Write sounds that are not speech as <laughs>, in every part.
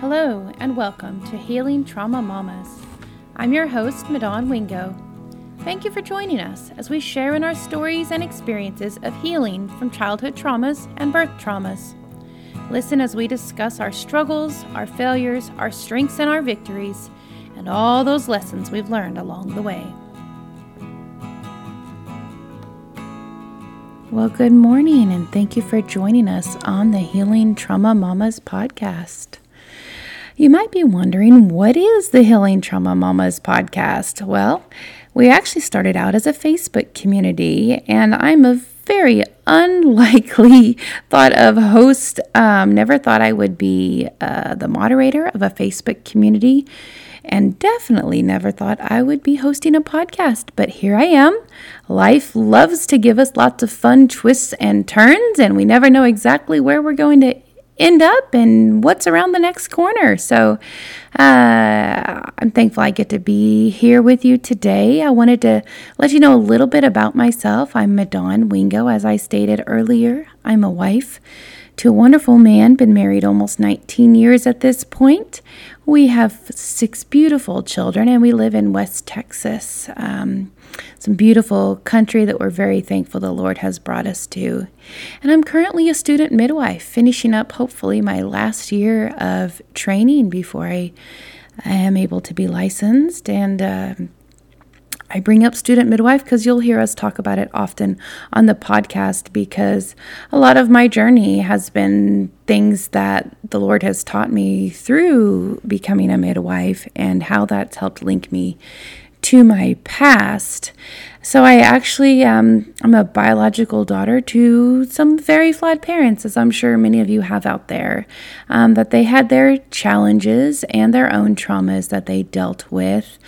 Hello, and welcome to Healing Trauma Mamas. I'm your host, Madon Wingo. Thank you for joining us as we share in our stories and experiences of healing from childhood traumas and birth traumas. Listen as we discuss our struggles, our failures, our strengths, and our victories, and all those lessons we've learned along the way. Well, good morning, and thank you for joining us on the Healing Trauma Mamas podcast. You might be wondering, what is the Healing Trauma Mamas podcast? Well, we actually started out as a Facebook community, and I'm a very unlikely <laughs> thought of host. Um, never thought I would be uh, the moderator of a Facebook community, and definitely never thought I would be hosting a podcast. But here I am. Life loves to give us lots of fun twists and turns, and we never know exactly where we're going to end up and what's around the next corner. So uh, I'm thankful I get to be here with you today. I wanted to let you know a little bit about myself. I'm Madon Wingo, as I stated earlier. I'm a wife to a wonderful man, been married almost 19 years at this point. We have six beautiful children, and we live in West Texas. Um, some beautiful country that we're very thankful the Lord has brought us to. And I'm currently a student midwife, finishing up hopefully my last year of training before I, I am able to be licensed. And uh, I bring up student midwife because you'll hear us talk about it often on the podcast because a lot of my journey has been things that the Lord has taught me through becoming a midwife and how that's helped link me to my past. So I actually um, I'm a biological daughter to some very flawed parents, as I'm sure many of you have out there. Um, that they had their challenges and their own traumas that they dealt with,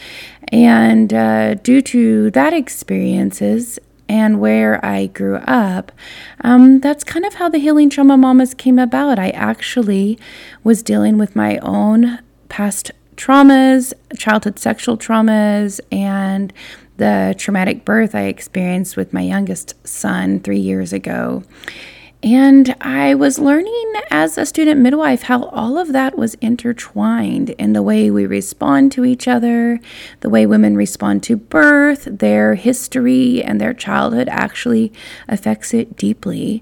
and uh, due to that experiences and where I grew up, um, that's kind of how the Healing Trauma Mamas came about. I actually was dealing with my own past traumas, childhood sexual traumas, and the traumatic birth I experienced with my youngest son three years ago. And I was learning as a student midwife how all of that was intertwined in the way we respond to each other, the way women respond to birth, their history, and their childhood actually affects it deeply.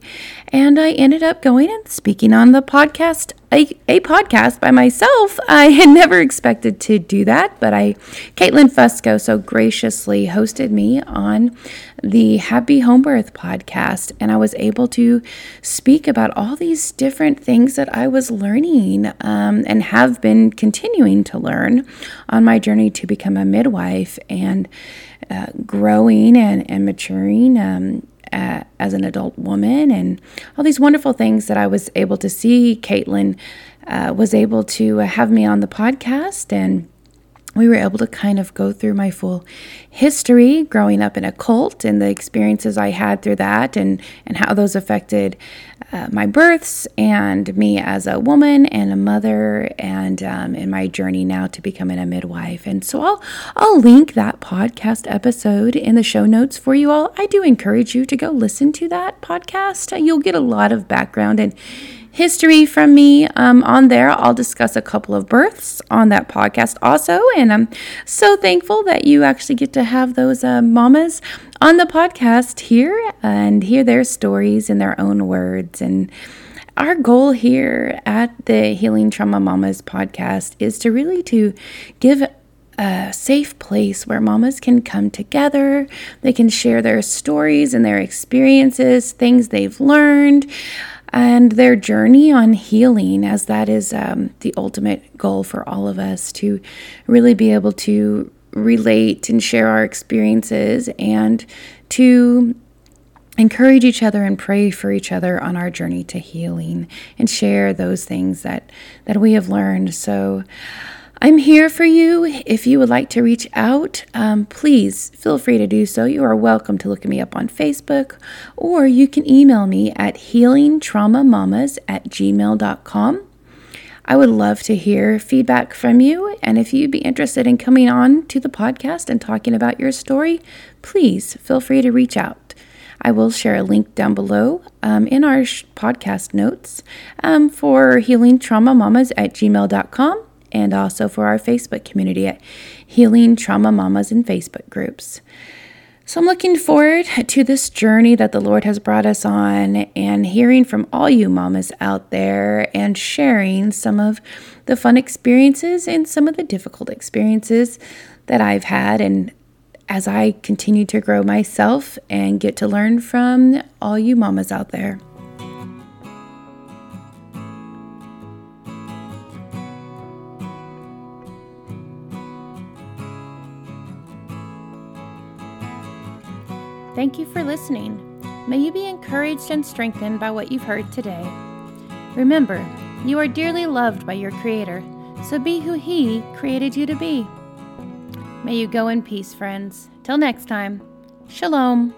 And I ended up going and speaking on the podcast a, a podcast by myself. I had never expected to do that, but I, Caitlin Fusco, so graciously hosted me on the Happy Home Birth podcast, and I was able to speak about all these different things that I was learning um, and have been continuing to learn on my journey to become a midwife and uh, growing and, and maturing. Um, uh, as an adult woman and all these wonderful things that I was able to see. Caitlin uh, was able to have me on the podcast and we were able to kind of go through my full history growing up in a cult and the experiences I had through that and, and how those affected uh, my births and me as a woman and a mother and um, in my journey now to becoming a midwife. And so I'll, I'll link that podcast episode in the show notes for you all. I do encourage you to go listen to that podcast. You'll get a lot of background and history from me um, on there. I'll discuss a couple of births on that podcast also. And I'm so thankful that you actually get to have those uh, mamas on the podcast here and hear their stories in their own words. And our goal here at the Healing Trauma Mamas podcast is to really to give a safe place where mamas can come together. They can share their stories and their experiences, things they've learned and their journey on healing, as that is um, the ultimate goal for all of us to really be able to relate and share our experiences and to encourage each other and pray for each other on our journey to healing and share those things that that we have learned. So I'm here for you. If you would like to reach out, um, please feel free to do so. You are welcome to look me up on Facebook, or you can email me at healingtraumamamas at gmail.com. I would love to hear feedback from you. And if you'd be interested in coming on to the podcast and talking about your story, please feel free to reach out. I will share a link down below um, in our sh- podcast notes um, for Healing Trauma Mamas at gmail.com and also for our Facebook community at Healing Trauma Mamas and Facebook groups. So I'm looking forward to this journey that the Lord has brought us on and hearing from all you mamas out there and sharing some of the fun experiences and some of the difficult experiences that I've had and as I continue to grow myself and get to learn from all you mamas out there. Thank you for listening. May you be encouraged and strengthened by what you've heard today. Remember, you are dearly loved by your Creator, so be who He created you to be. May you go in peace, friends. Till next time, Shalom.